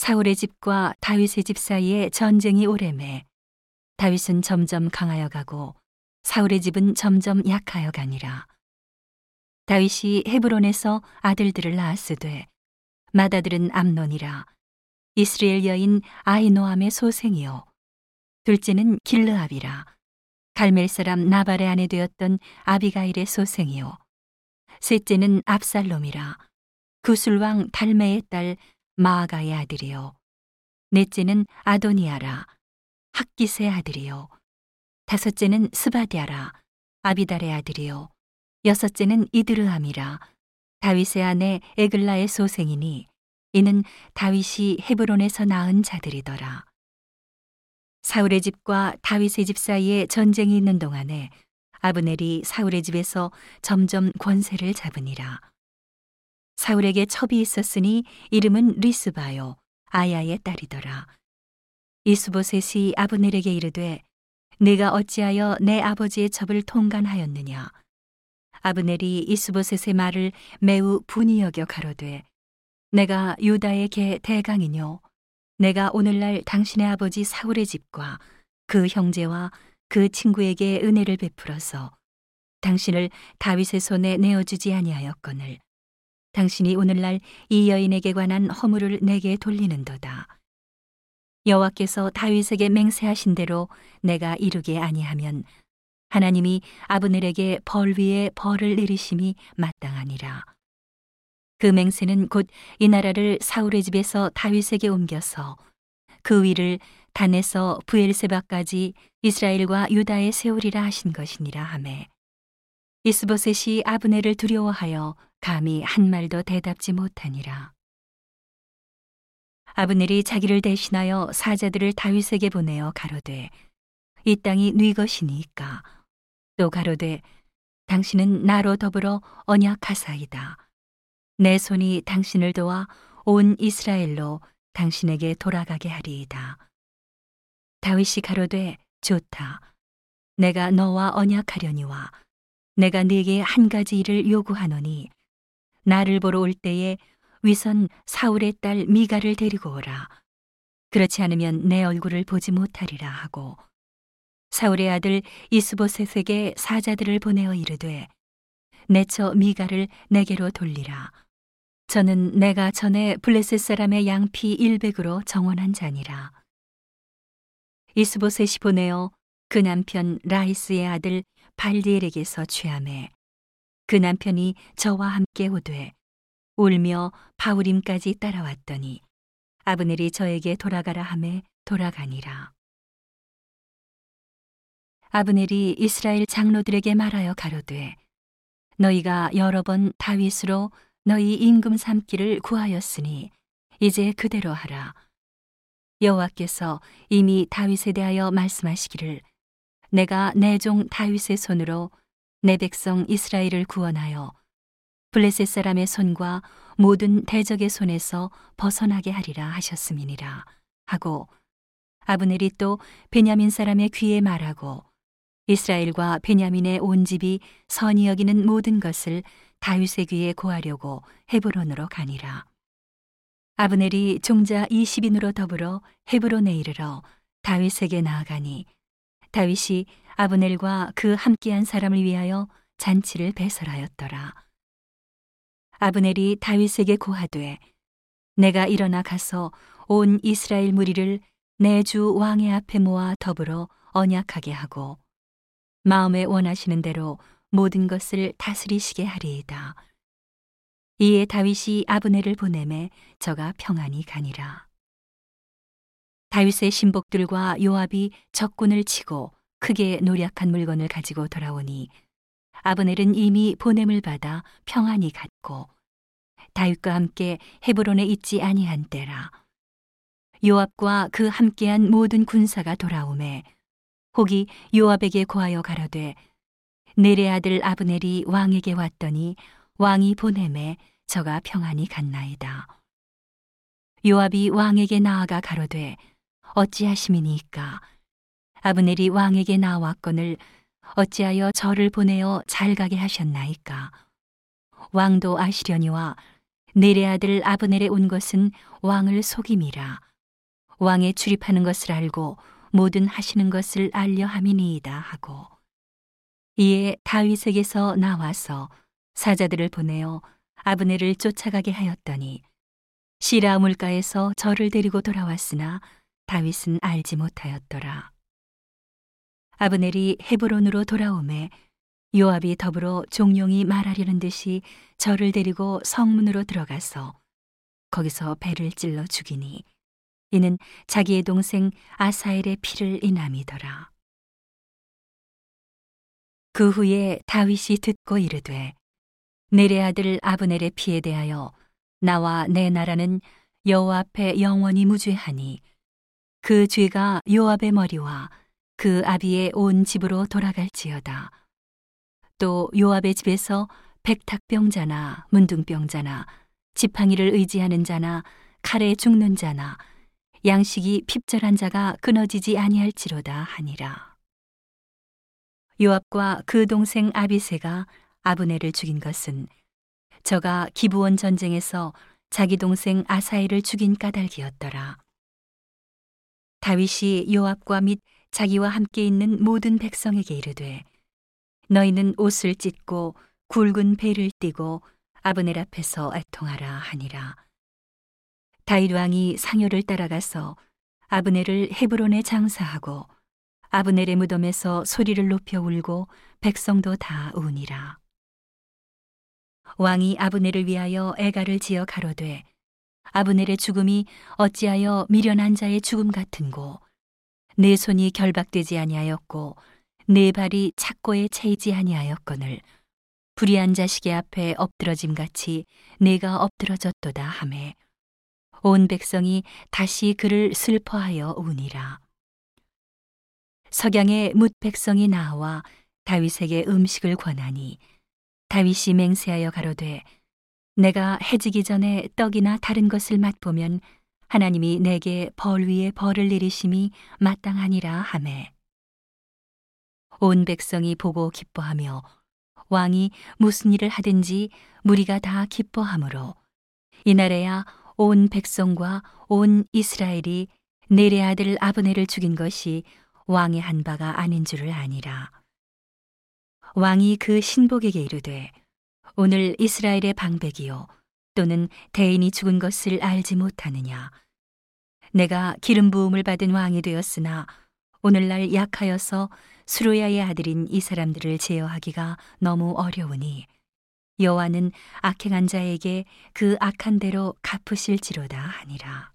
사울의 집과 다윗의 집 사이에 전쟁이 오래매 다윗은 점점 강하여 가고 사울의 집은 점점 약하여 가니라. 다윗이 헤브론에서 아들들을 낳았으되 맏아들은 암논이라. 이스라엘 여인 아이노함의 소생이요. 둘째는 길르압이라. 갈멜 사람 나발의 아내 되었던 아비가일의 소생이요. 셋째는 압살롬이라. 그술왕 달매의 딸 마아가의 아들이요. 넷째는 아도니아라. 학깃의 아들이요. 다섯째는 스바디아라. 아비달의 아들이요. 여섯째는 이드르암이라. 다윗의 아내 에글라의 소생이니 이는 다윗이 헤브론에서 낳은 자들이더라. 사울의 집과 다윗의 집 사이에 전쟁이 있는 동안에 아브넬이 사울의 집에서 점점 권세를 잡으니라. 사울에게 첩이 있었으니 이름은 리스바요 아야의 딸이더라. 이스보셋이 아브넬에게 이르되 내가 어찌하여 내 아버지의 첩을 통간하였느냐. 아브넬이 이스보셋의 말을 매우 분이 여겨 가로되 내가 유다의 개 대강이뇨 내가 오늘날 당신의 아버지 사울의 집과 그 형제와 그 친구에게 은혜를 베풀어서 당신을 다윗의 손에 내어 주지 아니하였거늘 당신이 오늘날 이 여인에게 관한 허물을 내게 돌리는도다 여호와께서 다윗에게 맹세하신 대로 내가 이루게 아니하면 하나님이 아브넬에게 벌 위에 벌을 내리심이 마땅하니라. 그 맹세는 곧 이 나라를 사울의 집에서 다윗에게 옮겨서 그 위를 단에서 부엘세바까지 이스라엘과 유다에 세우리라 하신 것이니라 하매 이스보셋이 아브넬을 두려워하여 감히 한 말도 대답지 못하니라. 아브넬이 자기를 대신하여 사자들을 다윗에게 보내어 가로되 이 땅이 네 것이니까 또 가로되 당신은 나로 더불어 언약하사이다. 내 손이 당신을 도와 온 이스라엘로 당신에게 돌아가게 하리이다. 다윗이 가로되 좋다. 내가 너와 언약하려니와 내가 네게 한 가지 일을 요구하노니 나를 보러 올 때에 위선 사울의 딸 미가를 데리고 오라. 그렇지 않으면 내 얼굴을 보지 못하리라 하고 사울의 아들 이스보셋에게 사자들을 보내어 이르되 내처 미가를 내게로 돌리라. 저는 내가 전에 블레셋 사람의 양피 일백으로 정원한 자니라. 이스보셋이 보내어 그 남편 라이스의 아들 발디엘에게서 취함해 그 남편이 저와 함께 오되 울며 바울임까지 따라왔더니 아브넬이 저에게 돌아가라 함에 돌아가니라. 아브넬이 이스라엘 장로들에게 말하여 가로되 너희가 여러 번 다윗으로 너희 임금 삼기를 구하였으니 이제 그대로 하라 여호와께서 이미 다윗에 대하여 말씀하시기를 내가 내 종 다윗의 손으로 내 백성 이스라엘을 구원하여 블레셋 사람의 손과 모든 대적의 손에서 벗어나게 하리라 하셨음이니라 하고 아브넬이 또 베냐민 사람의 귀에 말하고 이스라엘과 베냐민의 온 집이 선이 여기는 모든 것을 다윗의 귀에 고하려고 헤브론으로 가니라. 아브넬이 종자 20인으로 더불어 헤브론에 이르러 다윗에게 나아가니 다윗이 아브넬과 그 함께한 사람을 위하여 잔치를 배설하였더라. 아브넬이 다윗에게 고하되 내가 일어나 가서 온 이스라엘 무리를 내 주 왕의 앞에 모아 더불어 언약하게 하고 마음에 원하시는 대로 모든 것을 다스리시게 하리이다. 이에 다윗이 아브넬을 보내매 저가 평안히 가니라. 다윗의 신복들과 요압이 적군을 치고 크게 노력한 물건을 가지고 돌아오니 아브넬은 이미 보냄을 받아 평안히 갔고 다윗과 함께 헤브론에 있지 아니한 때라. 요압과 그 함께한 모든 군사가 돌아오매 혹이 요압에게 고하여 가로되 내레 아들 아브넬이 왕에게 왔더니 왕이 보내매 저가 평안히 갔나이다. 요압이 왕에게 나아가 가로되 어찌하심이니까 아브넬이 왕에게 나왔거늘 어찌하여 저를 보내어 잘 가게 하셨나이까 왕도 아시려니와 내레 아들 아브넬에 온 것은 왕을 속임이라 왕에 출입하는 것을 알고 모든 하시는 것을 알려 함이니이다 하고 이에 다윗에게서 나와서 사자들을 보내어 아브넬을 쫓아가게 하였더니 시라 물가에서 저를 데리고 돌아왔으나 다윗은 알지 못하였더라. 아브넬이 헤브론으로 돌아오매 요압이 더불어 종용이 말하려는 듯이 저를 데리고 성문으로 들어가서 거기서 배를 찔러 죽이니 이는 자기의 동생 아사엘의 피를 인함이더라. 그 후에 다윗이 듣고 이르되 내레 아들 아브넬의 피에 대하여 나와 내 나라는 여호와 앞에 영원히 무죄하니 그 죄가 요압의 머리와 그 아비의 온 집으로 돌아갈지어다. 또 요압의 집에서 백탁병자나 문둥병자나 지팡이를 의지하는 자나 칼에 죽는 자나 양식이 핍절한 자가 끊어지지 아니할지로다 하니라. 요압과 그 동생 아비세가 아브네를 죽인 것은 저가 기부원 전쟁에서 자기 동생 아사엘을 죽인 까닭이었더라. 다윗이 요압과 및 자기와 함께 있는 모든 백성에게 이르되 너희는 옷을 찢고 굵은 배를 띠고 아브넬 앞에서 애통하라 하니라. 다윗 왕이 상여를 따라가서 아브넬을 헤브론에 장사하고 아브넬의 무덤에서 소리를 높여 울고 백성도 다 우니라. 왕이 아브넬을 위하여 애가를 지어 가로되 아브넬의 죽음이 어찌하여 미련한 자의 죽음 같은고 내 손이 결박되지 아니하였고 내 발이 착고에 채이지 아니하였거늘 불의한 자식의 앞에 엎드러짐 같이 내가 엎드러졌도다 하매 온 백성이 다시 그를 슬퍼하여 우니라. 석양에 뭇 백성이 나와 다윗에게 음식을 권하니 다윗이 맹세하여 가로되 내가 해지기 전에 떡이나 다른 것을 맛보면 하나님이 내게 벌 위에 벌을 내리심이 마땅하니라 하매. 온 백성이 보고 기뻐하며 왕이 무슨 일을 하든지 무리가 다 기뻐하므로 이날에야 온 백성과 온 이스라엘이 내레 아들 아브네를 죽인 것이 왕의 한 바가 아닌 줄을 아니라. 왕이 그 신복에게 이르되 오늘 이스라엘의 방백이요 또는 대인이 죽은 것을 알지 못하느냐. 내가 기름 부음을 받은 왕이 되었으나 오늘날 약하여서 수로야의 아들인 이 사람들을 제어하기가 너무 어려우니 여호와는 악행한 자에게 그 악한 대로 갚으실지로다 하니라